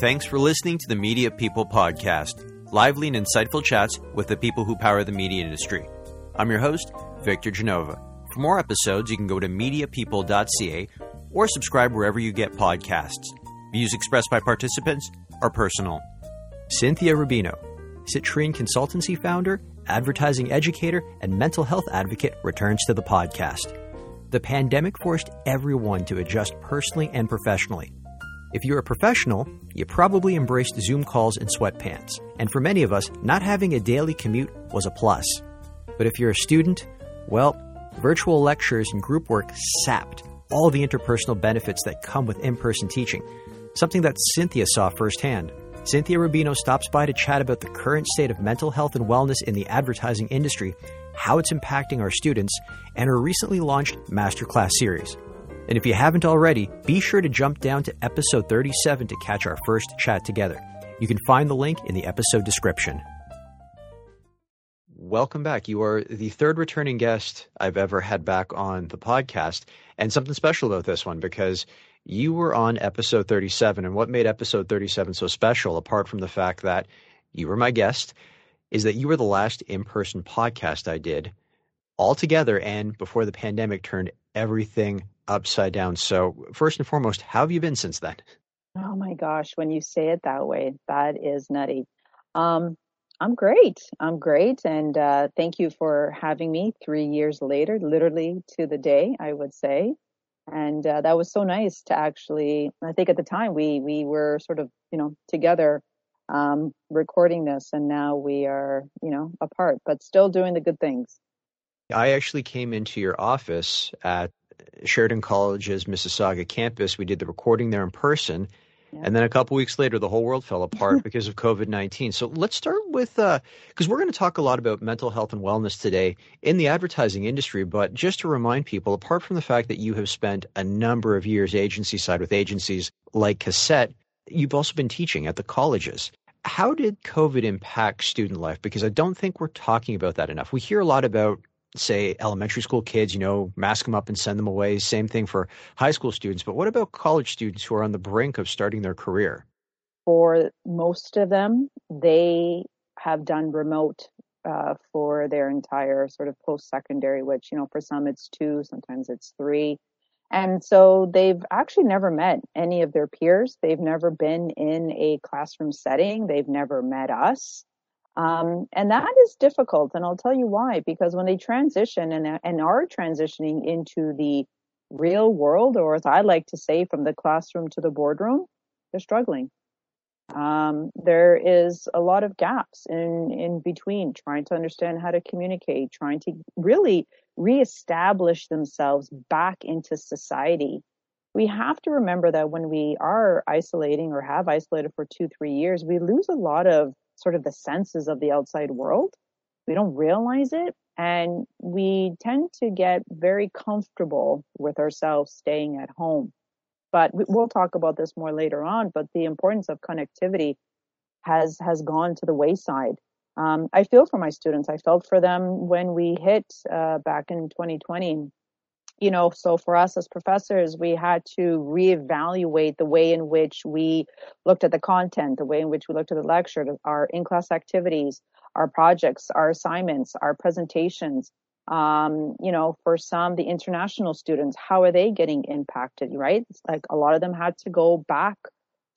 Thanks for listening to the Media People Podcast, lively and insightful chats with the people who power the media industry. I'm your host, Victor Genova. For more episodes, you can go to mediapeople.ca or subscribe wherever you get podcasts. Views expressed by participants are personal. Cynthia Rubino, Cytrine Consultancy founder, advertising educator, and mental health advocate, returns to the podcast. The pandemic forced everyone to adjust personally and professionally. If you're a professional, you probably embraced Zoom calls in sweatpants. And for many of us, not having a daily commute was a plus. But if you're a student, well, virtual lectures and group work sapped all the interpersonal benefits that come with in person teaching, something that Cynthia saw firsthand. Cynthia Rubino stops by to chat about the current state of mental health and wellness in the advertising industry, how it's impacting our students, and her recently launched Masterclass series. And if you haven't already, be sure to jump down to episode 37 to catch our first chat together. You can find the link in the episode description. Welcome back. You are the third returning guest I've ever had back on the podcast. And something special about this one because you were on episode 37. And what made episode 37 so special, apart from the fact that you were my guest, is that you were the last in person podcast I did all together and before the pandemic turned everything upside down. So, first and foremost, how have you been since then? Oh my gosh, when you say it that way, that is nutty. Um, I'm great. I'm great. And uh, thank you for having me three years later, literally to the day, I would say. And uh, that was so nice to actually, I think at the time we, we were sort of, you know, together um, recording this and now we are, you know, apart, but still doing the good things. I actually came into your office at Sheridan College's Mississauga campus. We did the recording there in person. Yeah. And then a couple weeks later, the whole world fell apart because of COVID 19. So let's start with, because uh, we're going to talk a lot about mental health and wellness today in the advertising industry. But just to remind people, apart from the fact that you have spent a number of years agency side with agencies like Cossette, you've also been teaching at the colleges. How did COVID impact student life? Because I don't think we're talking about that enough. We hear a lot about say elementary school kids, you know, mask them up and send them away. Same thing for high school students. But what about college students who are on the brink of starting their career? For most of them, they have done remote uh, for their entire sort of post secondary, which, you know, for some it's two, sometimes it's three. And so they've actually never met any of their peers. They've never been in a classroom setting. They've never met us. Um, and that is difficult. And I'll tell you why, because when they transition and, and are transitioning into the real world, or as I like to say, from the classroom to the boardroom, they're struggling. Um, there is a lot of gaps in, in between trying to understand how to communicate, trying to really reestablish themselves back into society. We have to remember that when we are isolating or have isolated for two, three years, we lose a lot of sort of the senses of the outside world. We don't realize it. And we tend to get very comfortable with ourselves staying at home. But we'll talk about this more later on. But the importance of connectivity has has gone to the wayside. Um, I feel for my students. I felt for them when we hit uh, back in 2020 you know, so for us as professors, we had to reevaluate the way in which we looked at the content, the way in which we looked at the lecture, our in-class activities, our projects, our assignments, our presentations. Um, you know, for some, the international students, how are they getting impacted, right? It's like a lot of them had to go back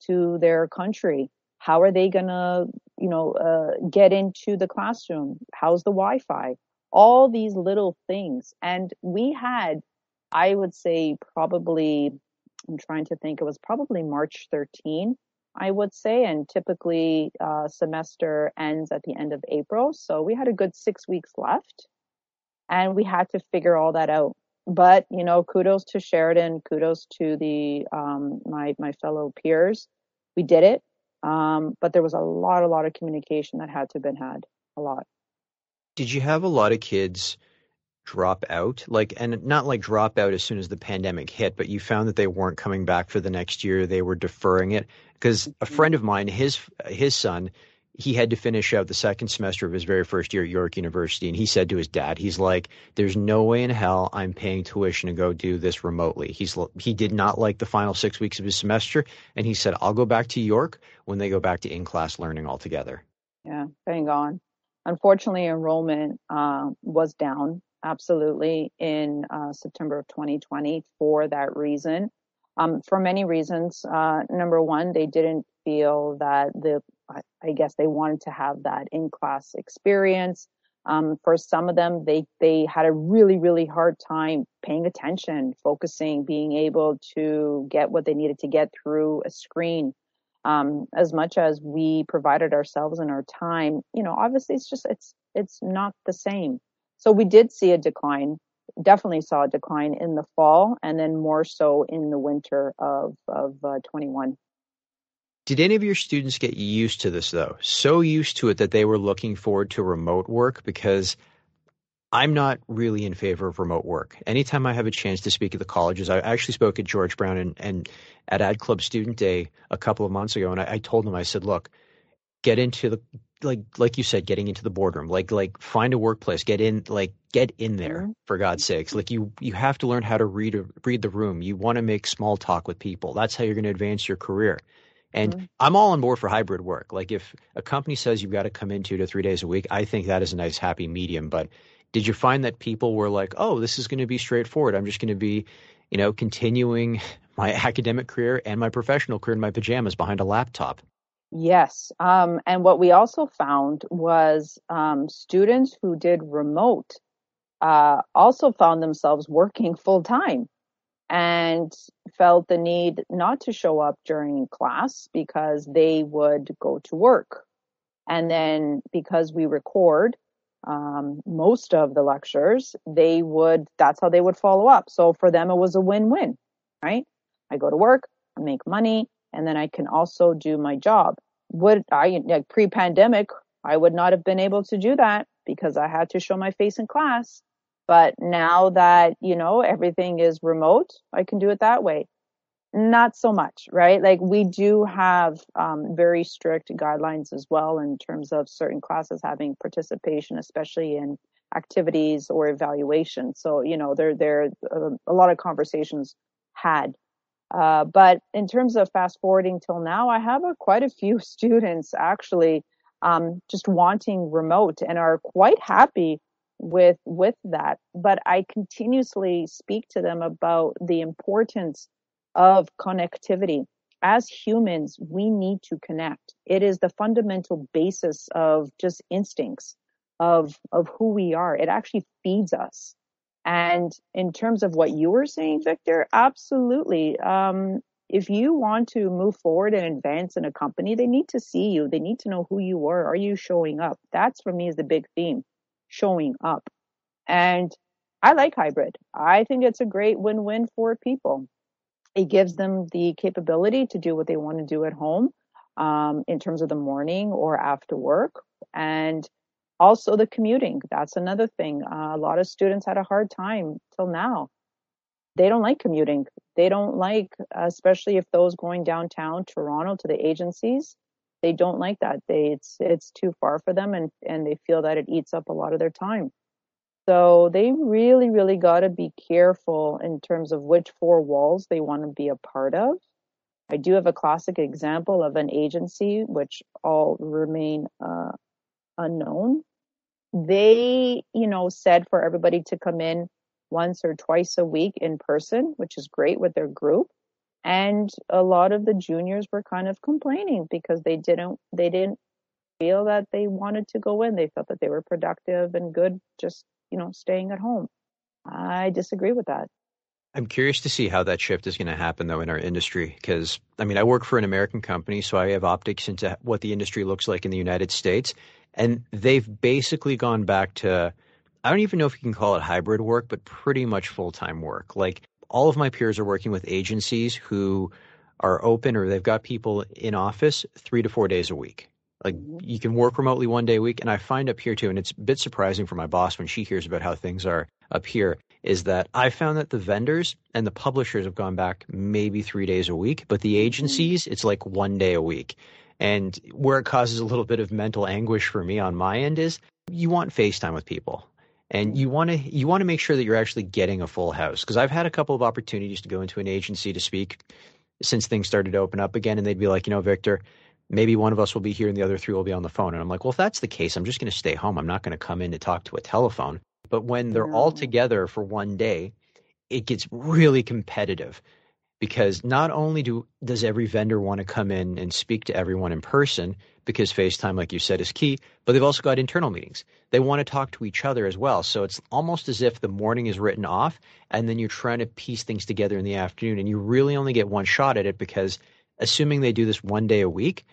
to their country. How are they gonna, you know, uh, get into the classroom? How's the Wi-Fi? All these little things. And we had I would say probably, I'm trying to think, it was probably March 13, I would say. And typically, uh, semester ends at the end of April. So we had a good six weeks left and we had to figure all that out. But, you know, kudos to Sheridan, kudos to the, um, my, my fellow peers. We did it. Um, but there was a lot, a lot of communication that had to have been had, a lot. Did you have a lot of kids drop out like and not like drop out as soon as the pandemic hit but you found that they weren't coming back for the next year they were deferring it because a mm-hmm. friend of mine his his son he had to finish out the second semester of his very first year at York University. And he said to his dad, he's like, there's no way in hell I'm paying tuition to go do this remotely. He's, he did not like the final six weeks of his semester. And he said, I'll go back to York when they go back to in-class learning altogether. Yeah, bang on. Unfortunately, enrollment uh, was down absolutely in uh, September of 2020 for that reason. Um, for many reasons. Uh, number one, they didn't feel that the I guess they wanted to have that in class experience. Um, for some of them, they they had a really really hard time paying attention, focusing, being able to get what they needed to get through a screen. Um, as much as we provided ourselves and our time, you know, obviously it's just it's it's not the same. So we did see a decline. Definitely saw a decline in the fall, and then more so in the winter of of uh, 21. Did any of your students get used to this though? So used to it that they were looking forward to remote work because I'm not really in favor of remote work. Anytime I have a chance to speak at the colleges, I actually spoke at George Brown and, and at Ad Club Student Day a couple of months ago, and I, I told them, I said, look, get into the like like you said, getting into the boardroom, like like find a workplace, get in, like get in there mm-hmm. for God's sakes. Like you you have to learn how to read read the room. You want to make small talk with people. That's how you're going to advance your career. And mm-hmm. I'm all on board for hybrid work. Like if a company says you've got to come in two to three days a week, I think that is a nice happy medium. But did you find that people were like, oh, this is going to be straightforward. I'm just going to be, you know, continuing my academic career and my professional career in my pajamas behind a laptop? Yes. Um, and what we also found was um, students who did remote uh, also found themselves working full time and felt the need not to show up during class because they would go to work. And then because we record um, most of the lectures, they would, that's how they would follow up. So for them, it was a win-win, right? I go to work, I make money, and then I can also do my job. Would I, like pre-pandemic, I would not have been able to do that because I had to show my face in class. But now that, you know, everything is remote, I can do it that way. Not so much, right? Like we do have um, very strict guidelines as well in terms of certain classes having participation, especially in activities or evaluation. So, you know, there, there are uh, a lot of conversations had. Uh, but in terms of fast forwarding till now, I have a, quite a few students actually um, just wanting remote and are quite happy with with that. But i continuously speak to them about the importance of connectivity. As humans we need to connect. It is the fundamental basis of just instincts of of who we are. It actually feeds us and in terms of what you were saying victor absolutely um, if you want to move forward and advance in a company they need to see you they need to know who you are are you showing up that's for me is the big theme showing up. And I like hybrid. I think it's a great win-win for people. It gives them the capability to do what they want to do at home um, in terms of the morning or after work. And also the commuting. That's another thing. Uh, a lot of students had a hard time till now. They don't like commuting. They don't like, especially if those going downtown Toronto to the agencies, they don't like that. They it's it's too far for them and and they feel that it eats up a lot of their time. So they really really got to be careful in terms of which four walls they want to be a part of. I do have a classic example of an agency which all remain uh, unknown. They, you know, said for everybody to come in once or twice a week in person, which is great with their group. And a lot of the juniors were kind of complaining because they didn't they didn't feel that they wanted to go in. They felt that they were productive and good just you know staying at home. I disagree with that. I'm curious to see how that shift is going to happen though in our industry because i mean i work for an american company so i have optics into what the industry looks like in the united states and they've basically gone back to I don't even know if you can call it hybrid work, but pretty much full time work. Like all of my peers are working with agencies who are open or they've got people in office three to four days a week. Like mm-hmm. you can work remotely one day a week. And I find up here too, and it's a bit surprising for my boss when she hears about how things are up here, is that I found that the vendors and the publishers have gone back maybe three days a week, but the mm-hmm. agencies, it's like one day a week. And where it causes a little bit of mental anguish for me on my end is you want FaceTime with people and you want to you want to make sure that you're actually getting a full house because I've had a couple of opportunities to go into an agency to speak since things started to open up again and they'd be like, you know, Victor, maybe one of us will be here and the other three will be on the phone. And I'm like, well, if that's the case, I'm just going to stay home. I'm not going to come in to talk to a telephone. But when they're all together for one day, it gets really competitive because not only do does every vendor want to come in and speak to everyone in person because FaceTime, like you said, is key, but they've also got internal meetings. They want to talk to each other as well. So it's almost as if the morning is written off and then you're trying to piece things together in the afternoon and you really only get one shot at it because assuming they do this one day a week,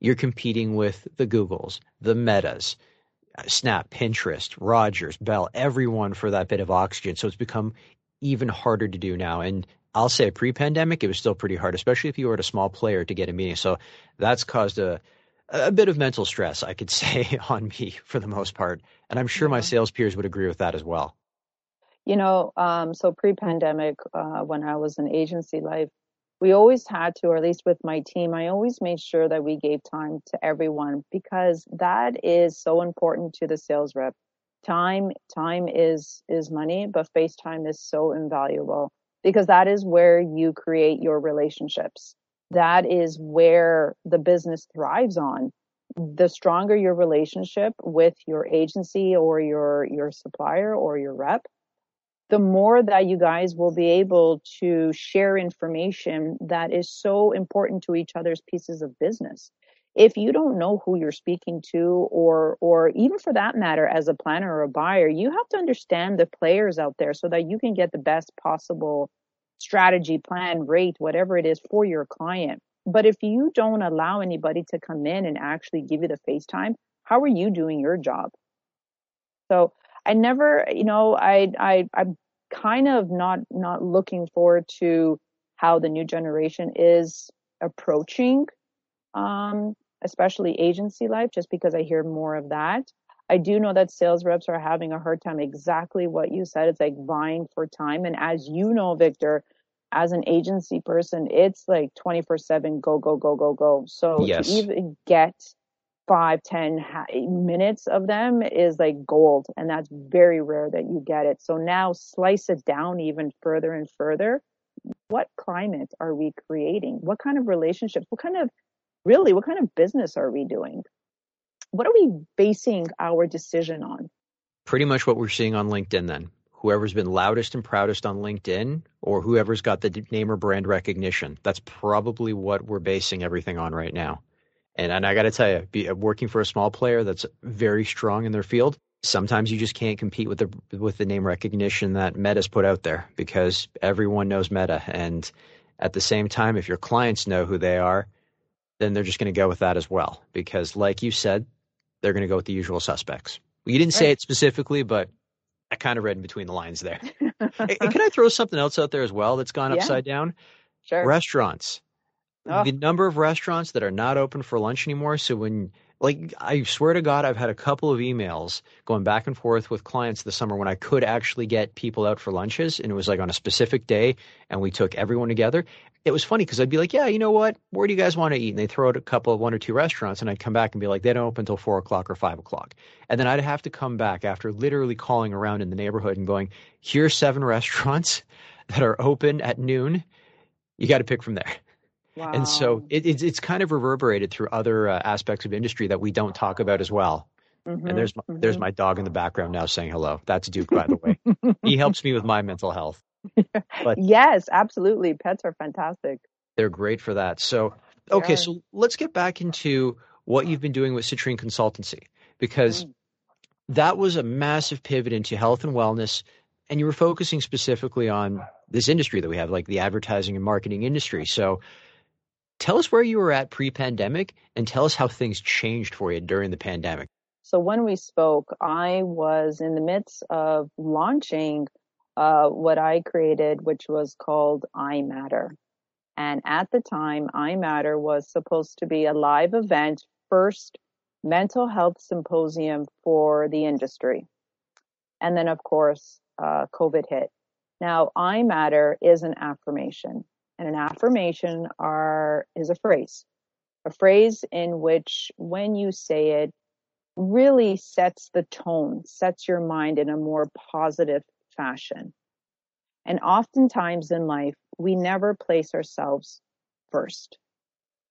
you're competing with the Googles, the Metas, Snap, Pinterest, Rogers, Bell, everyone for that bit of oxygen. So it's become even harder to do now. And I'll say pre-pandemic, it was still pretty hard, especially if you were at a small player to get a meeting. So that's caused a a bit of mental stress, I could say, on me for the most part, and I'm sure yeah. my sales peers would agree with that as well. You know, um, so pre-pandemic, uh, when I was in agency life, we always had to, or at least with my team, I always made sure that we gave time to everyone because that is so important to the sales rep. Time, time is is money, but face time is so invaluable because that is where you create your relationships. That is where the business thrives on. The stronger your relationship with your agency or your, your supplier or your rep, the more that you guys will be able to share information that is so important to each other's pieces of business if you don't know who you're speaking to or or even for that matter as a planner or a buyer you have to understand the players out there so that you can get the best possible strategy plan rate whatever it is for your client but if you don't allow anybody to come in and actually give you the FaceTime, how are you doing your job? So I never, you know, I I I'm kind of not not looking forward to how the new generation is approaching um especially agency life, just because I hear more of that. I do know that sales reps are having a hard time. Exactly what you said. It's like vying for time. And as you know, Victor, as an agency person, it's like 24 7 go, go, go, go, go. So yes. to even get five, 10 minutes of them is like gold. And that's very rare that you get it. So now slice it down even further and further. What climate are we creating? What kind of relationships? What kind of really, what kind of business are we doing? What are we basing our decision on? Pretty much what we're seeing on LinkedIn then. Whoever's been loudest and proudest on LinkedIn or whoever's got the name or brand recognition. That's probably what we're basing everything on right now. And, and I got to tell you, be, working for a small player that's very strong in their field, sometimes you just can't compete with the with the name recognition that Meta's put out there because everyone knows Meta. And at the same time, if your clients know who they are, then they're just going to go with that as well. Because, like you said, they're going to go with the usual suspects. Well, you didn't say it specifically, but I kind of read in between the lines there. hey, can I throw something else out there as well that's gone yeah. upside down? Sure. Restaurants. Oh. The number of restaurants that are not open for lunch anymore. So when like I swear to God, I've had a couple of emails going back and forth with clients this summer when I could actually get people out for lunches, and it was like on a specific day, and we took everyone together. It was funny because I'd be like, "Yeah, you know what? Where do you guys want to eat?" And they throw out a couple of one or two restaurants, and I'd come back and be like, "They don't open until four o'clock or five o'clock," and then I'd have to come back after literally calling around in the neighborhood and going, "Here's seven restaurants that are open at noon. You got to pick from there." Wow. And so it, it's it's kind of reverberated through other uh, aspects of industry that we don't talk about as well. Mm-hmm, and there's mm-hmm. there's my dog in the background now saying hello. That's Duke, by the way. he helps me with my mental health. But yes, absolutely. Pets are fantastic. They're great for that. So okay, so let's get back into what you've been doing with Cytrine Consultancy because mm. that was a massive pivot into health and wellness, and you were focusing specifically on this industry that we have, like the advertising and marketing industry. So Tell us where you were at pre pandemic and tell us how things changed for you during the pandemic. So, when we spoke, I was in the midst of launching uh, what I created, which was called I Matter. And at the time, I Matter was supposed to be a live event, first mental health symposium for the industry. And then, of course, uh, COVID hit. Now, I Matter is an affirmation and an affirmation are is a phrase a phrase in which when you say it really sets the tone, sets your mind in a more positive fashion. And oftentimes in life, we never place ourselves first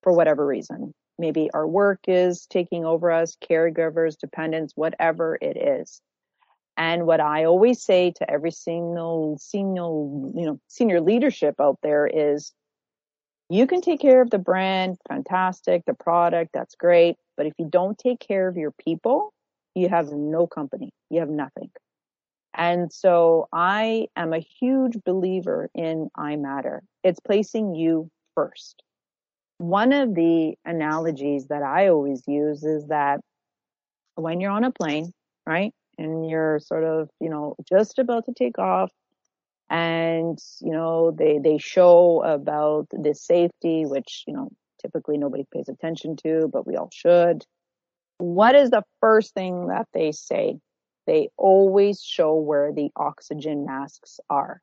for whatever reason. Maybe our work is taking over us, caregivers, dependents, whatever it is. And what I always say to every single senior, you know, senior leadership out there is you can take care of the brand, fantastic, the product, that's great. But if you don't take care of your people, you have no company, you have nothing. And so I am a huge believer in I matter. It's placing you first. One of the analogies that I always use is that when you're on a plane, right? And you're sort of, you know, just about to take off and you know they they show about the safety which you know typically nobody pays attention to but we all should what is the first thing that they say they always show where the oxygen masks are.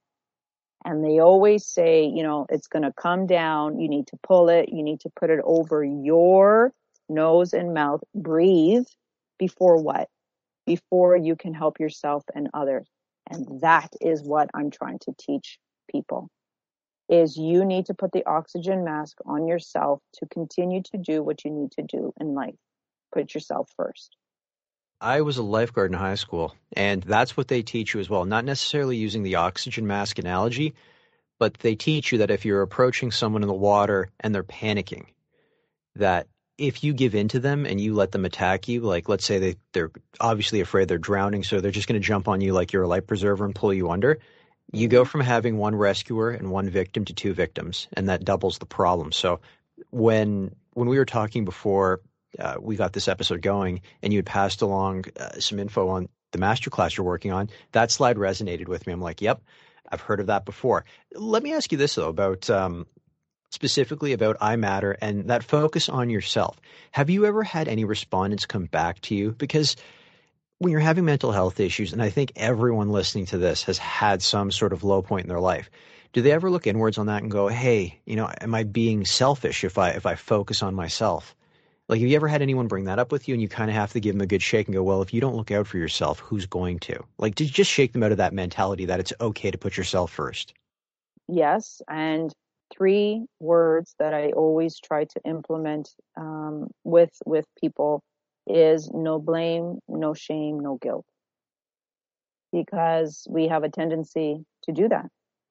And they always say you know it's going to come down you need to pull it you need to put it over your nose and mouth. Breathe. Before what? Before you can help yourself and others. And that is what I'm trying to teach people is you need to put the oxygen mask on yourself to continue to do what you need to do in life. Put yourself first. I was a lifeguard in high school, and that's what they teach you as well. Not necessarily using the oxygen mask analogy, but they teach you that if you're approaching someone in the water and they're panicking, that if you give in to them and you let them attack you, like let's say they, they're obviously afraid they're drowning, so they're just going to jump on you like you're a life preserver and pull you under, you go mm-hmm. from having one rescuer and one victim to two victims, and that doubles the problem. So when when we were talking before uh, we got this episode going, and you had passed along uh, some info on the masterclass you're working on, that slide resonated with me. I'm like, yep, I've heard of that before. Let me ask you this though about um, specifically about I Matter and that focus on yourself. Have you ever had any respondents come back to you? Because when you're having mental health issues, and I think everyone listening to this has had some sort of low point in their life, do they ever look inwards on that and go, "Hey, you know, am I being selfish if I if I focus on myself?" Like, have you ever had anyone bring that up with you, and you kind of have to give them a good shake and go, "Well, if you don't look out for yourself, who's going to?" Like, to just shake them out of that mentality that it's okay to put yourself first. Yes, and three words that I always try to implement um, with with people is no blame, no shame, no guilt. Because we have a tendency to do that,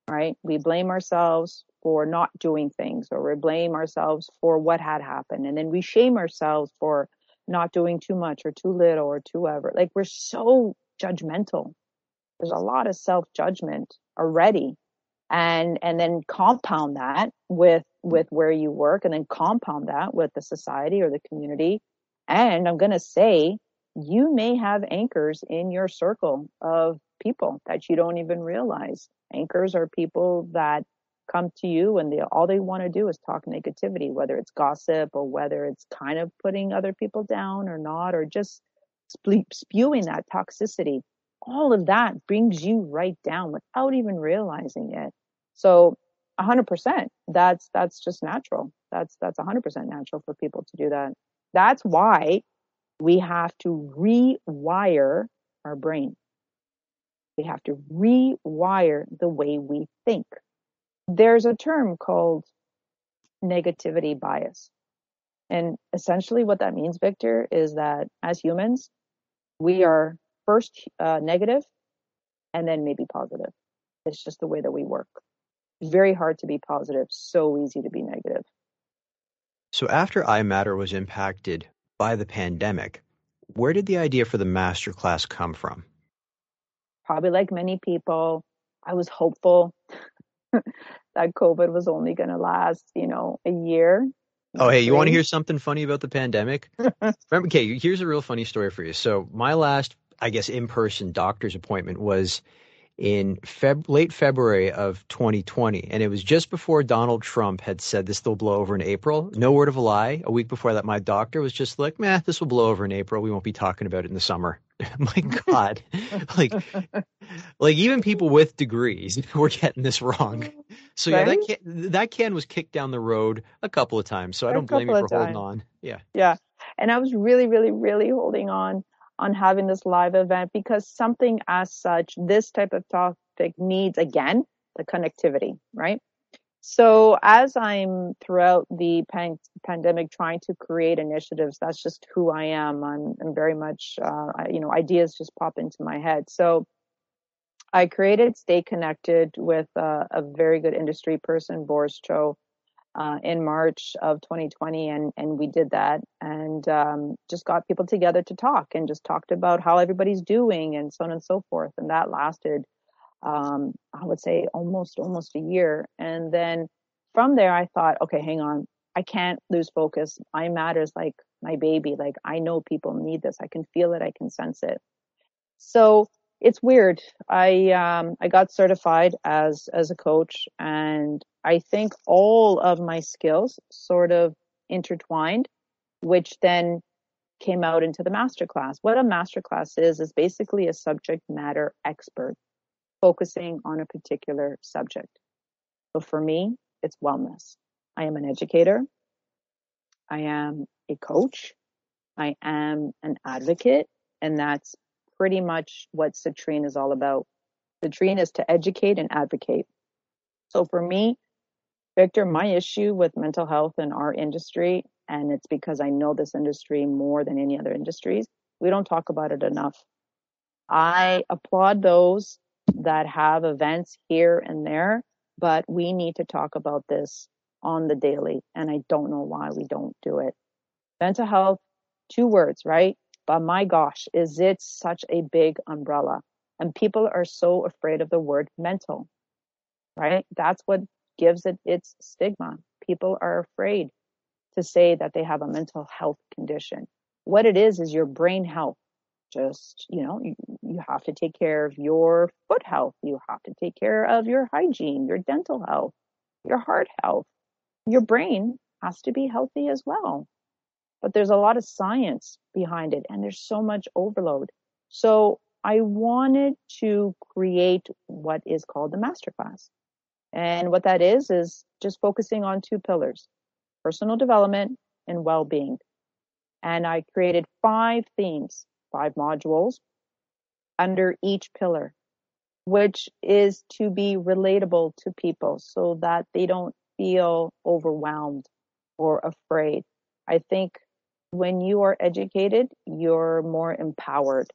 right? We blame ourselves for not doing things or we blame ourselves for what had happened. And then we shame ourselves for not doing too much or too little or too ever. Like we're so judgmental. There's a lot of self judgment already and and then compound that with with where you work and then compound that with the society or the community and i'm going to say you may have anchors in your circle of people that you don't even realize anchors are people that come to you and they all they want to do is talk negativity whether it's gossip or whether it's kind of putting other people down or not or just spewing that toxicity all of that brings you right down without even realizing it. So 100%, that's, that's just natural. That's, that's 100% natural for people to do that. That's why we have to rewire our brain. We have to rewire the way we think. There's a term called negativity bias. And essentially what that means, Victor, is that as humans, we are first uh, negative and then maybe positive. It's just the way that we work. Very hard to be positive, so easy to be negative. So after I Matter was impacted by the pandemic, where did the idea for the masterclass come from? Probably like many people, I was hopeful that COVID was only going to last, you know, a year. Oh, hey, you want to hear something funny about the pandemic? Remember, okay, here's a real funny story for you. So, my last I guess, in person doctor's appointment was in Feb- late February of 2020. And it was just before Donald Trump had said this will blow over in April. No word of a lie. A week before that, my doctor was just like, meh, this will blow over in April. We won't be talking about it in the summer. My God, like, like even people with degrees were getting this wrong. So yeah, that can, that can was kicked down the road a couple of times. So I don't blame you for holding on. Yeah, yeah, and I was really, really, really holding on on having this live event because something as such, this type of topic needs again the connectivity, right? So as I'm throughout the pan- pandemic trying to create initiatives, that's just who I am. I'm, I'm very much, uh, you know, ideas just pop into my head. So I created Stay Connected with uh, a very good industry person, Boris Cho, uh, in March of 2020, and and we did that, and um, just got people together to talk, and just talked about how everybody's doing, and so on and so forth, and that lasted um, I would say almost almost a year. And then from there, I thought, okay, hang on, I can't lose focus. I matters like my baby. Like I know people need this. I can feel it. I can sense it. So it's weird. I um, I got certified as as a coach, and I think all of my skills sort of intertwined, which then came out into the masterclass. What a masterclass is is basically a subject matter expert focusing on a particular subject. So for me, it's wellness. I am an educator. I am a coach. I am an advocate. And that's pretty much what Cytrine is all about. Cytrine is to educate and advocate. So for me, Victor, my issue with mental health in our industry, and it's because I know this industry more than any other industries, we don't talk about it enough. I applaud those that have events here and there, but we need to talk about this on the daily. And I don't know why we don't do it. Mental health, two words, right? But my gosh, is it such a big umbrella? And people are so afraid of the word mental, right? That's what gives it its stigma. People are afraid to say that they have a mental health condition. What it is, is your brain health just you know you, you have to take care of your foot health. You have to take care of your hygiene your dental health your heart health. Your brain has to be healthy as well. But there's a lot of science behind it and there's so much overload. So i wanted to create what is called the masterclass and what that is is just focusing on two pillars personal development and well-being. And i created five themes five modules under each pillar, which is to be relatable to people so that they don't feel overwhelmed or afraid. I think when you are educated, you're more empowered.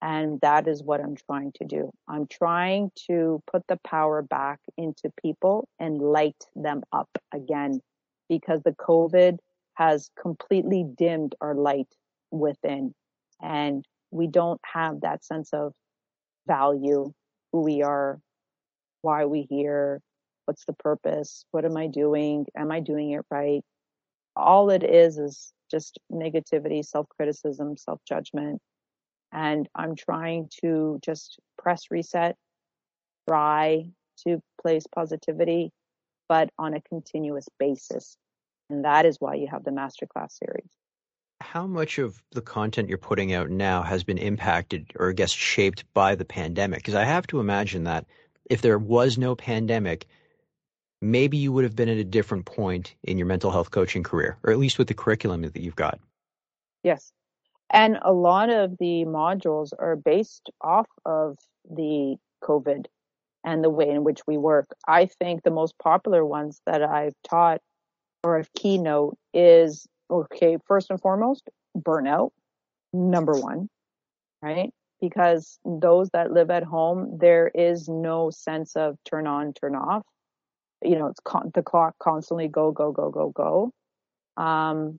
And that is what I'm trying to do. I'm trying to put the power back into people and light them up again because the COVID has completely dimmed our light within and we don't have that sense of value, who we are, why we here, what's the purpose, what am I doing, am I doing it right? All it is is just negativity, self criticism, self judgment. And I'm trying to just press reset, try to place positivity, but on a continuous basis. And that is why you have the masterclass series how much of the content you're putting out now has been impacted or I guess shaped by the pandemic? Because I have to imagine that if there was no pandemic, maybe you would have been at a different point in your mental health coaching career, or at least with the curriculum that you've got. Yes. And a lot of the modules are based off of the COVID and the way in which we work. I think the most popular ones that I've taught or a keynote is okay, first and foremost, burnout, number one, right? Because those that live at home, there is no sense of turn on, turn off. You know, it's con- the clock constantly go, go, go, go, go. Um,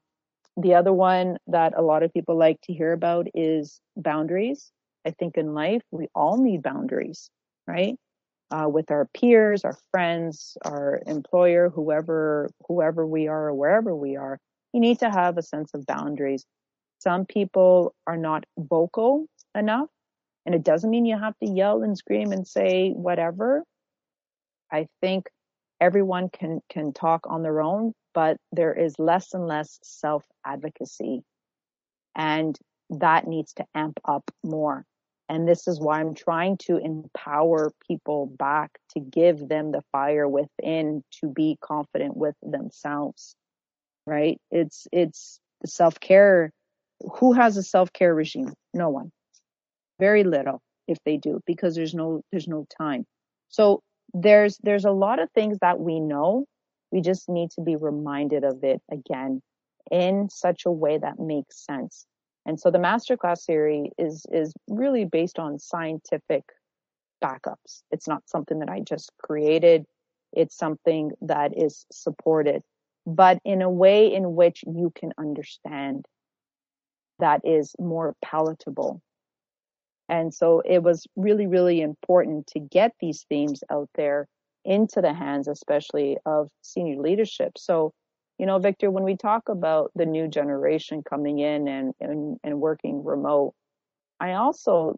the other one that a lot of people like to hear about is boundaries. I think in life, we all need boundaries, right? Uh, with our peers, our friends, our employer, whoever, whoever we are or wherever we are you need to have a sense of boundaries. Some people are not vocal enough, and it doesn't mean you have to yell and scream and say whatever. I think everyone can can talk on their own, but there is less and less self advocacy. And that needs to amp up more. And this is why I'm trying to empower people back to give them the fire within to be confident with themselves. Right? It's, it's the self care. Who has a self care regime? No one. Very little if they do because there's no, there's no time. So there's, there's a lot of things that we know. We just need to be reminded of it again in such a way that makes sense. And so the masterclass series is is really based on scientific backups. It's not something that I just created. It's something that is supported, but in a way in which you can understand that is more palatable. And so it was really, really important to get these themes out there into the hands, especially of senior leadership. So you know, Victor, when we talk about the new generation coming in and, and, and working remote, I also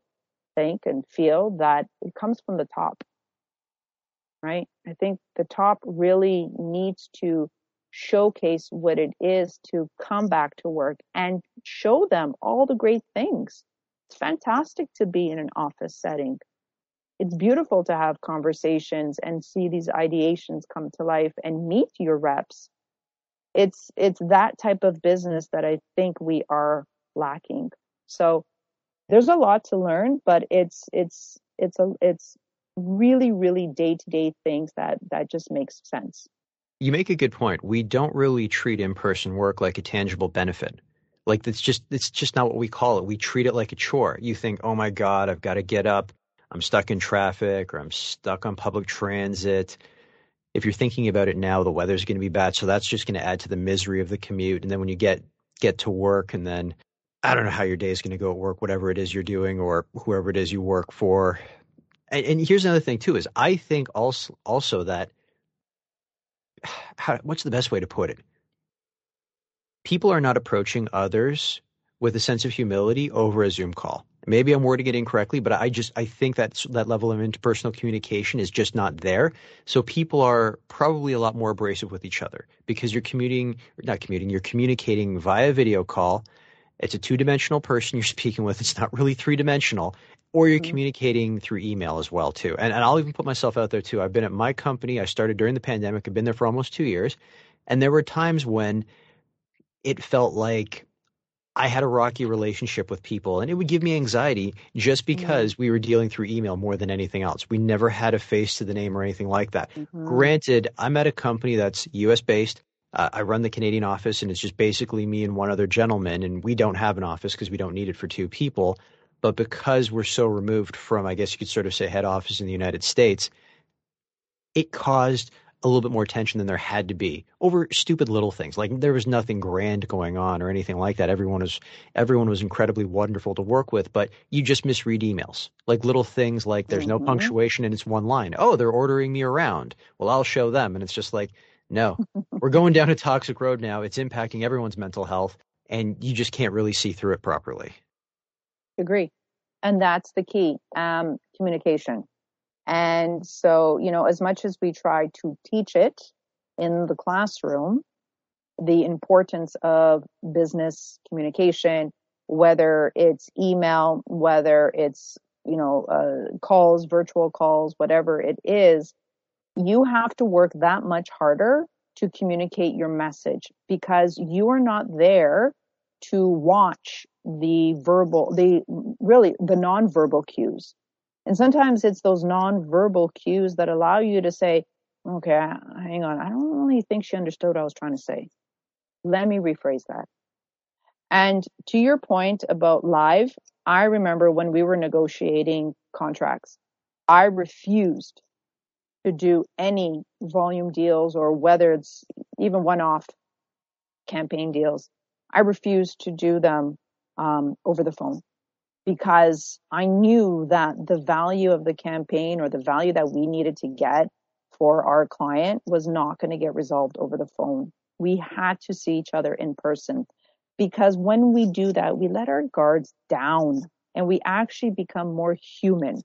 think and feel that it comes from the top, right? I think the top really needs to showcase what it is to come back to work and show them all the great things. It's fantastic to be in an office setting. It's beautiful to have conversations and see these ideations come to life and meet your reps it's it's that type of business that I think we are lacking. So there's a lot to learn, but it's it's it's a it's really really day to day things that that just makes sense. You make a good point. We don't really treat in person work like a tangible benefit. Like it's just it's just not what we call it. We treat it like a chore. You think, oh my god, I've got to get up. I'm stuck in traffic or I'm stuck on public transit if you're thinking about it now, the weather's going to be bad, so that's just going to add to the misery of the commute. And then when you get get to work, and then I don't know how your day is going to go at work, whatever it is you're doing, or whoever it is you work for. And, and here's another thing too: is I think also also that how, what's the best way to put it? People are not approaching others with a sense of humility over a Zoom call. Maybe I'm wording it incorrectly, but I just I think that that level of interpersonal communication is just not there. So people are probably a lot more abrasive with each other because you're commuting, not commuting, you're communicating via video call. It's a two-dimensional person you're speaking with. It's not really three-dimensional, or you're mm-hmm. communicating through email as well too. And, and I'll even put myself out there too. I've been at my company. I started during the pandemic. I've been there for almost two years, and there were times when it felt like I had a rocky relationship with people and it would give me anxiety just mm-hmm. because mm-hmm. we were dealing through email more than anything else. We never had a face to the name or anything like that. Mm-hmm. Granted, I'm at a company that's US based. Uh, I run the Canadian office and it's just basically me and one other gentleman and we don't have an office because we don't need it for two people. But because we're so removed from, I guess you could sort of say head office in the United States, it caused a little bit more tension than there had to be over stupid little things. Like there was nothing grand going on or anything like that. Everyone was everyone was incredibly wonderful to work with, but you just misread emails. Like little things like there's no mm-hmm. punctuation and it's one line. Oh, they're ordering me around. Well, I'll show them. And it's just like, no, we're going down a toxic road now. It's impacting everyone's mental health and you just can't really see through it properly. Agree. And that's the key. Um, communication and so, you know, as much as we try to teach it in the classroom, the importance of business communication, whether it's email, whether it's, you know, uh, calls, virtual calls, whatever it is, you have to work that much harder to communicate your message because you are not there to watch the verbal, the really the nonverbal cues. And sometimes it's those nonverbal cues that allow you to say, okay, hang on. I don't really think she understood what I was trying to say. Let me rephrase that. And to your point about live, I remember when we were negotiating contracts, I refused to do any volume deals or whether it's even one off campaign deals. I refused to do them um, over the phone because I knew that the value of the campaign or the value that we needed to get for our client was not going to get resolved over the phone. We had to see each other in person because when we do that, we let our guards down and we actually become more human,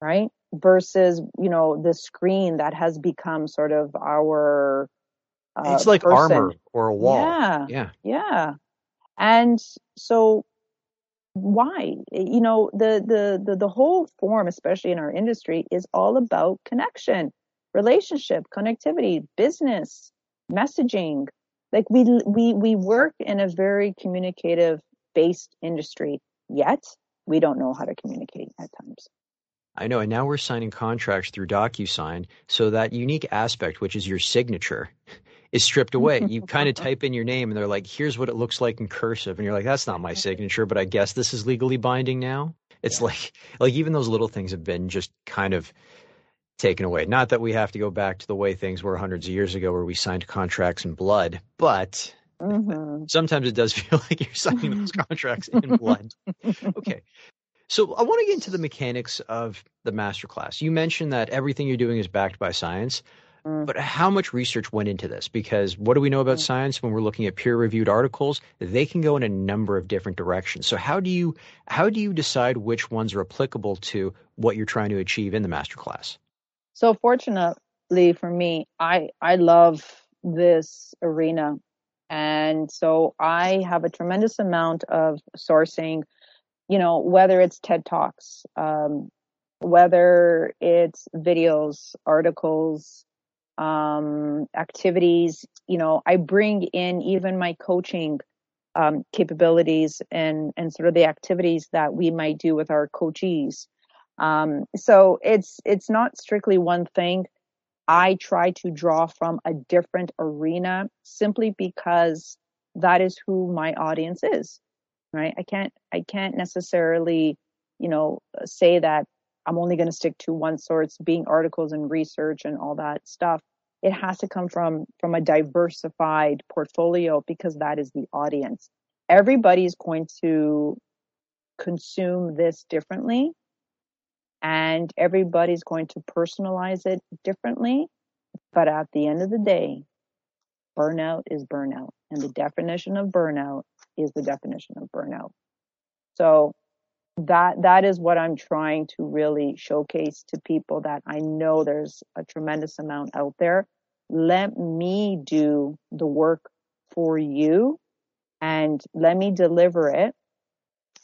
right? Versus, you know, the screen that has become sort of our. Uh, it's like person. armor or a wall. Yeah. Yeah. Yeah. And so why? You know, the, the, the, the whole form, especially in our industry, is all about connection, relationship, connectivity, business, messaging. Like we, we, we work in a very communicative based industry, yet we don't know how to communicate at times. I know, and now we're signing contracts through DocuSign, so that unique aspect, which is your signature, is stripped away. You kind of type in your name, and they're like, "Here's what it looks like in cursive," and you're like, "That's not my signature," but I guess this is legally binding now. It's yeah. like, like even those little things have been just kind of taken away. Not that we have to go back to the way things were hundreds of years ago, where we signed contracts in blood, but Mm-hmm. Sometimes it does feel like you're signing those contracts in blood. Okay. So I want to get into the mechanics of the masterclass. You mentioned that everything you're doing is backed by science. Mm. But how much research went into this? Because what do we know about mm. science when we're looking at peer-reviewed articles? They can go in a number of different directions. So how do you how do you decide which ones are applicable to what you're trying to achieve in the masterclass? So fortunately for me, I I love this arena and so I have a tremendous amount of sourcing, you know, whether it's TED Talks, um, whether it's videos, articles, um, activities, you know, I bring in even my coaching um, capabilities and, and sort of the activities that we might do with our coachees. Um, so it's, it's not strictly one thing. I try to draw from a different arena simply because that is who my audience is, right? I can't, I can't necessarily, you know, say that I'm only going to stick to one source being articles and research and all that stuff. It has to come from, from a diversified portfolio because that is the audience. Everybody's going to consume this differently and everybody's going to personalize it differently. But at the end of the day, burnout is burnout. And the definition of burnout is the definition of burnout. So that that is what I'm trying to really showcase to people that I know there's a tremendous amount out there. Let me do the work for you and let me deliver it,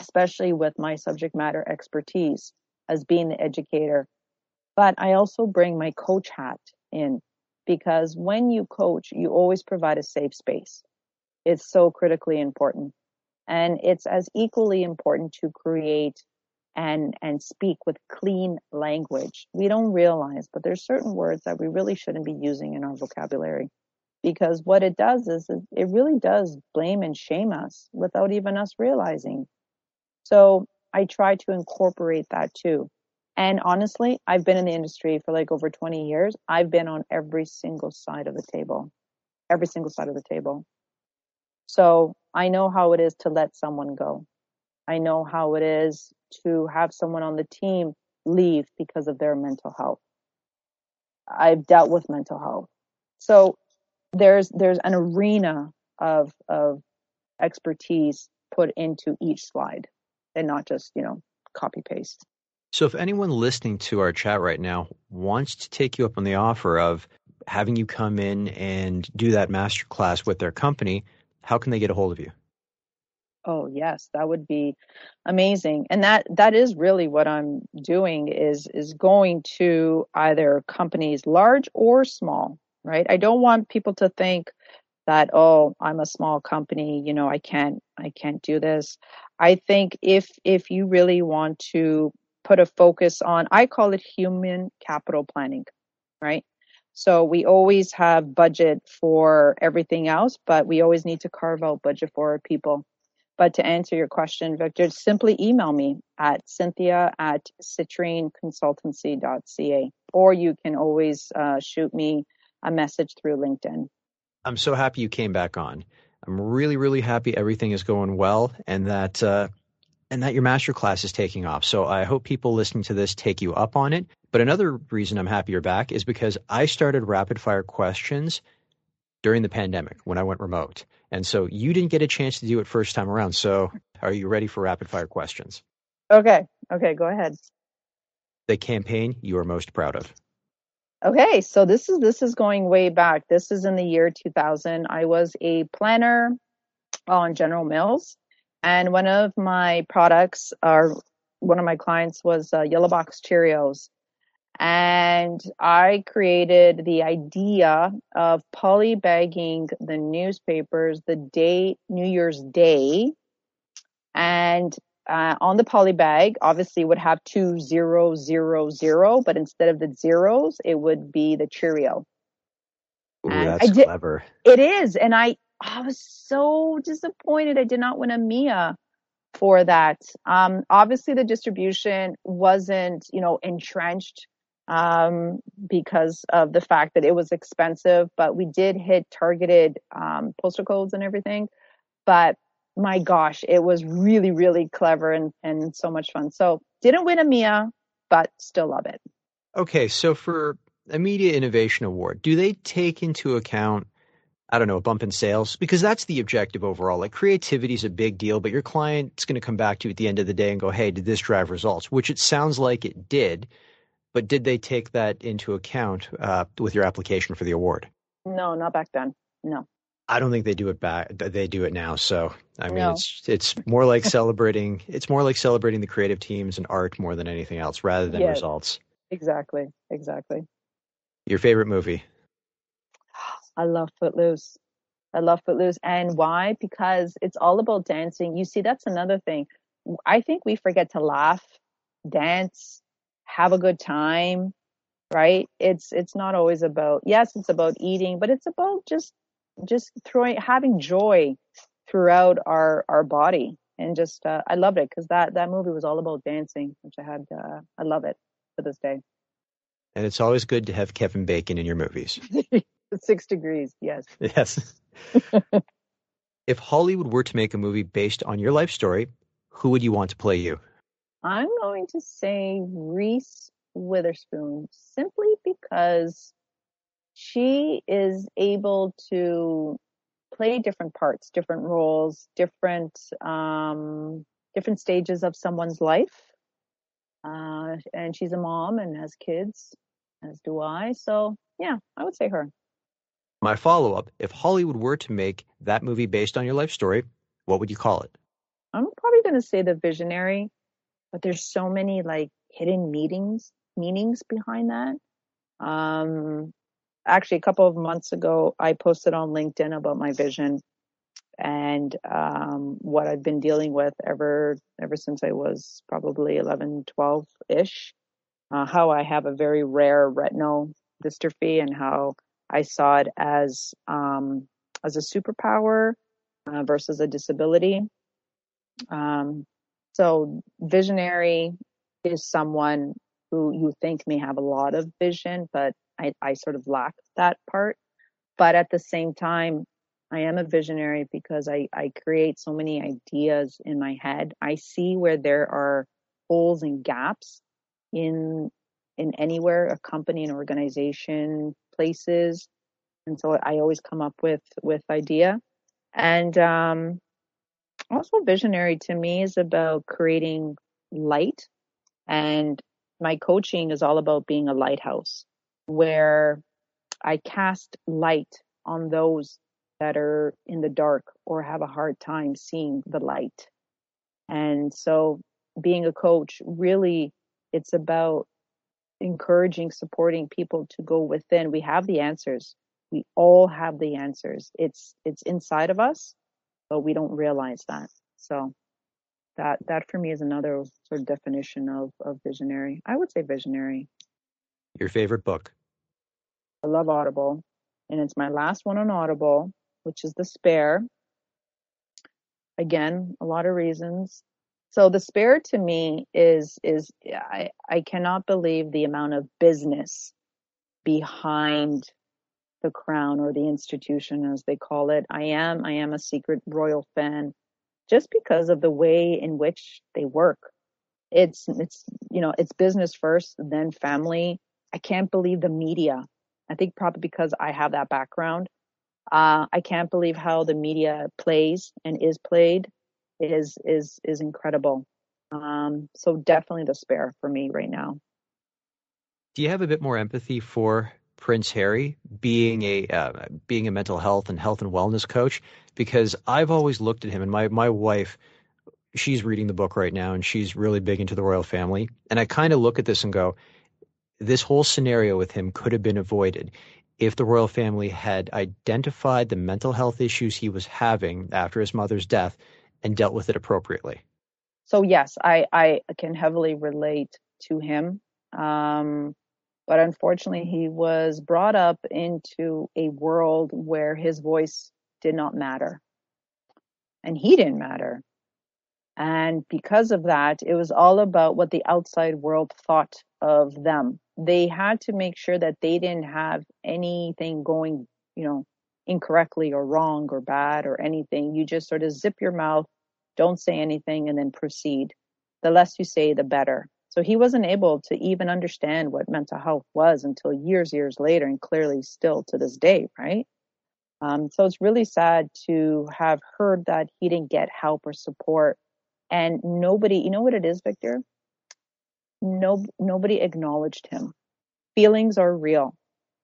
especially with my subject matter expertise as being the educator. But I also bring my coach hat in because when you coach, you always provide a safe space. It's so critically important. And it's as equally important to create and, and speak with clean language. We don't realize, but there's certain words that we really shouldn't be using in our vocabulary because what it does is it really does blame and shame us without even us realizing. So I try to incorporate that too. And honestly, I've been in the industry for like over 20 years. I've been on every single side of the table, every single side of the table. So I know how it is to let someone go. I know how it is to have someone on the team leave because of their mental health. I've dealt with mental health. So there's, there's an arena of, of expertise put into each slide and not just, you know, copy paste. So if anyone listening to our chat right now wants to take you up on the offer of having you come in and do that masterclass with their company, how can they get a hold of you? Oh yes, that would be amazing. And that that is really what I'm doing is is going to either companies large or small, right? I don't want people to think that oh, I'm a small company, you know, I can't I can't do this. I think if if you really want to put a focus on I call it human capital planning, right? So we always have budget for everything else, but we always need to carve out budget for our people. But to answer your question, Victor, simply email me at cynthia at cytrineconsultancy.ca, or you can always uh, shoot me a message through LinkedIn. I'm so happy you came back on. I'm really, really happy everything is going well and that uh, and that your masterclass is taking off. So I hope people listening to this take you up on it. But another reason I'm happy you're back is because I started rapid fire questions during the pandemic when I went remote. And so you didn't get a chance to do it first time around. So are you ready for rapid fire questions? Okay. Okay, go ahead. The campaign you are most proud of. Okay, so this is this is going way back. This is in the year 2000. I was a planner on General Mills And one of my products, or one of my clients, was uh, Yellow Box Cheerios. And I created the idea of polybagging the newspapers the day, New Year's Day. And uh, on the poly bag, obviously would have two zero zero zero, but instead of the zeros, it would be the Cheerio. Ooh, that's did, clever. It is, and I I was so disappointed I did not win a Mia for that. Um, obviously, the distribution wasn't you know entrenched um, because of the fact that it was expensive, but we did hit targeted um, postal codes and everything. But my gosh, it was really, really clever and, and so much fun. So didn't win a Mia, but still love it. Okay, so for a media innovation award, do they take into account I don't know, a bump in sales because that's the objective overall. Like creativity is a big deal, but your client's going to come back to you at the end of the day and go, "Hey, did this drive results?" Which it sounds like it did, but did they take that into account uh, with your application for the award? No, not back then. No. I don't think they do it back. They do it now. So I mean, no. it's it's more like celebrating. It's more like celebrating the creative teams and art more than anything else, rather than results. Exactly. Exactly. Your favorite movie? I love Footloose. I love Footloose, and why? Because it's all about dancing. You see, that's another thing. I think we forget to laugh, dance, have a good time, right? It's it's not always about yes, it's about eating, but it's about just just throwing having joy throughout our our body and just uh, I loved it because that that movie was all about dancing, which I had uh, I love it to this day. And it's always good to have Kevin Bacon in your movies. Six degrees, yes. Yes. if Hollywood were to make a movie based on your life story, who would you want to play you? I'm going to say Reese Witherspoon simply because she is able to play different parts, different roles, different um, different stages of someone's life. Uh, and she's a mom and has kids, as do I. So yeah, I would say her. My follow up: If Hollywood were to make that movie based on your life story, what would you call it? I'm probably going to say The Visionary, but there's so many like hidden meanings meanings behind that. Um, actually a couple of months ago, I posted on LinkedIn about my vision and um, what I've been dealing with ever ever since I was probably 11, 12 ish. Uh, how I have a very rare retinal dystrophy and how I saw it as um, as a superpower uh, versus a disability. Um, so visionary is someone who you think may have a lot of vision, but I, I sort of lack that part. But at the same time, I am a visionary because I, I create so many ideas in my head. I see where there are holes and gaps in in anywhere, a company, an organization, places. And so I always come up with with idea. And um also visionary to me is about creating light and my coaching is all about being a lighthouse where I cast light on those that are in the dark or have a hard time seeing the light. And so being a coach, really, it's about encouraging, supporting people to go within. We have the answers. We all have the answers. It's, it's inside of us, but we don't realize that. So that, that for me is another sort of definition of, of visionary. I would say visionary. Your favorite book? I love Audible, and it's my last one on Audible, which is The Spare. Again, a lot of reasons. So the spare to me is is I I cannot believe the amount of business behind the crown or the institution as they call it. I am I am a secret royal fan just because of the way in which they work. It's it's you know, it's business first, then family. I can't believe the media I think probably because I have that background. Uh, I can't believe how the media plays and is played is is is incredible. Um, so definitely the spare for me right now. Do you have a bit more empathy for Prince Harry being a uh, being a mental health and health and wellness coach? Because I've always looked at him, and my my wife she's reading the book right now and she's really big into the royal family. And I kind of look at this and go, this whole scenario with him could have been avoided if the royal family had identified the mental health issues he was having after his mother's death and dealt with it appropriately. So yes, I, I can heavily relate to him. Um, but unfortunately, he was brought up into a world where his voice did not matter. And he didn't matter. And because of that, it was all about what the outside world thought of them. They had to make sure that they didn't have anything going, you know, incorrectly or wrong or bad or anything. You just sort of zip your mouth, don't say anything, and then proceed. The less you say, the better. So he wasn't able to even understand what mental health was until years, years later, and clearly still to this day, right? Um, so it's really sad to have heard that he didn't get help or support. And nobody you know what it is victor? No nobody acknowledged him. Feelings are real.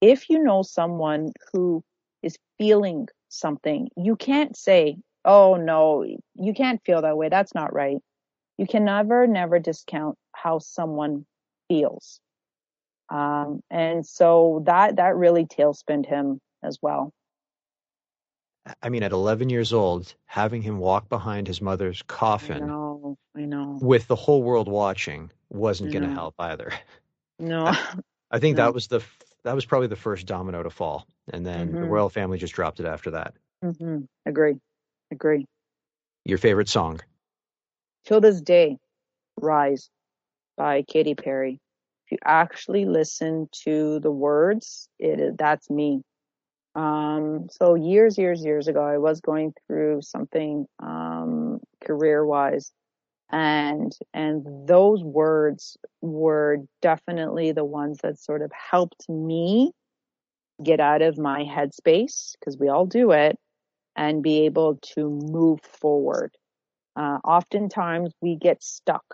If you know someone who is feeling something you can't say oh no you can't feel that way. That's not right. You can never never discount how someone feels um, and so that that really tailspinned him as well I mean, at 11 years old, having him walk behind his mother's coffin, I know, I know, with the whole world watching, wasn't going to help either. No, I think no. that was the that was probably the first domino to fall, and then mm-hmm. the royal family just dropped it after that. Mm-hmm. Agree, agree. Your favorite song? Till this day, "Rise" by Katy Perry. If you actually listen to the words, it that's me. Um, so years, years, years ago, I was going through something um, career-wise, and and those words were definitely the ones that sort of helped me get out of my headspace because we all do it and be able to move forward. Uh, oftentimes, we get stuck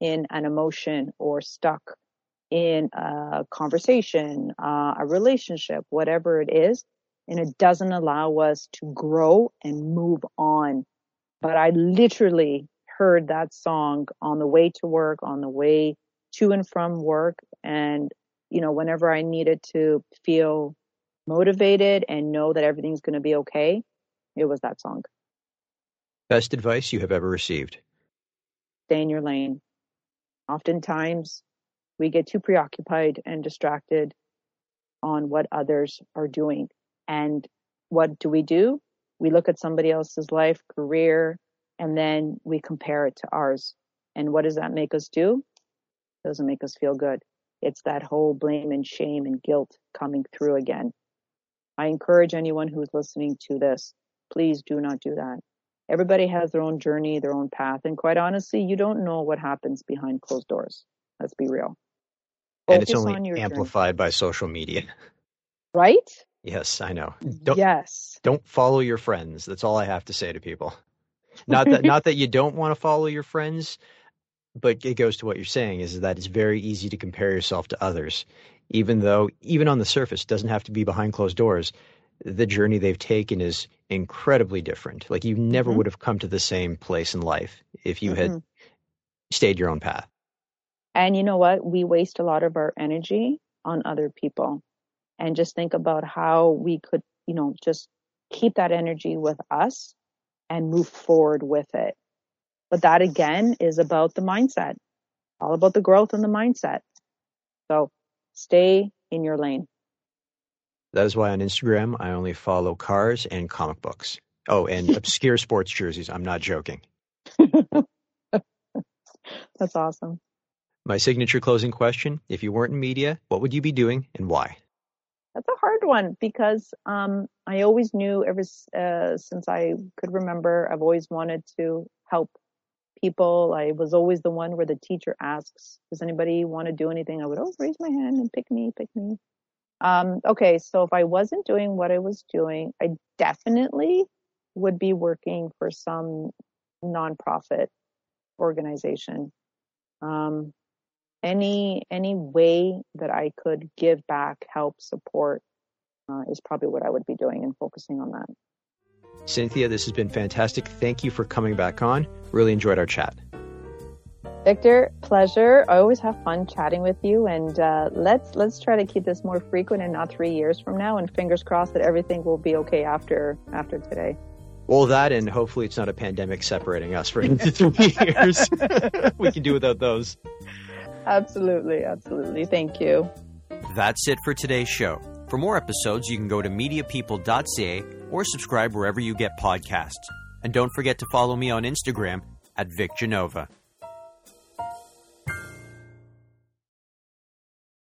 in an emotion or stuck in a conversation, uh, a relationship, whatever it is and it doesn't allow us to grow and move on. But I literally heard that song on the way to work, on the way to and from work. And, you know, whenever I needed to feel motivated and know that everything's going to be okay, it was that song. Best advice you have ever received? Stay in your lane. Oftentimes, we get too preoccupied and distracted on what others are doing. And what do we do? We look at somebody else's life, career, and then we compare it to ours. And what does that make us do? It doesn't make us feel good. It's that whole blame and shame and guilt coming through again. I encourage anyone who's listening to this, please do not do that. Everybody has their own journey, their own path. And quite honestly, you don't know what happens behind closed doors. Let's be real. Focus and it's only amplified journey. by social media. Right? Yes, I know. Don't, yes. Don't follow your friends. That's all I have to say to people. Not that not that you don't want to follow your friends, but it goes to what you're saying is that it's very easy to compare yourself to others, even though even on the surface doesn't have to be behind closed doors. The journey they've taken is incredibly different. Like you never mm-hmm. would have come to the same place in life if you mm-hmm. had stayed your own path. And you know what? We waste a lot of our energy on other people and just think about how we could, you know, just keep that energy with us and move forward with it. But that again is about the mindset, all about the growth and the mindset. So stay in your lane. That is why on Instagram, I only follow cars and comic books. Oh, and obscure sports jerseys. I'm not joking. That's awesome. My signature closing question If you weren't in media, what would you be doing and why? That's a hard one because um, I always knew ever uh, since I could remember, I've always wanted to help people. I was always the one where the teacher asks, "Does anybody want to do anything?" I would always raise my hand and pick me, pick me. Um, okay, so if I wasn't doing what I was doing, I definitely would be working for some nonprofit organization. Um, any any way that I could give back, help, support uh, is probably what I would be doing and focusing on that. Cynthia, this has been fantastic. Thank you for coming back on. Really enjoyed our chat. Victor, pleasure. I always have fun chatting with you, and uh, let's let's try to keep this more frequent and not three years from now. And fingers crossed that everything will be okay after after today. Well, that and hopefully it's not a pandemic separating us for three years. we can do without those. Absolutely, absolutely. Thank you. That's it for today's show. For more episodes, you can go to mediapeople.ca or subscribe wherever you get podcasts. And don't forget to follow me on Instagram at Vic Genova.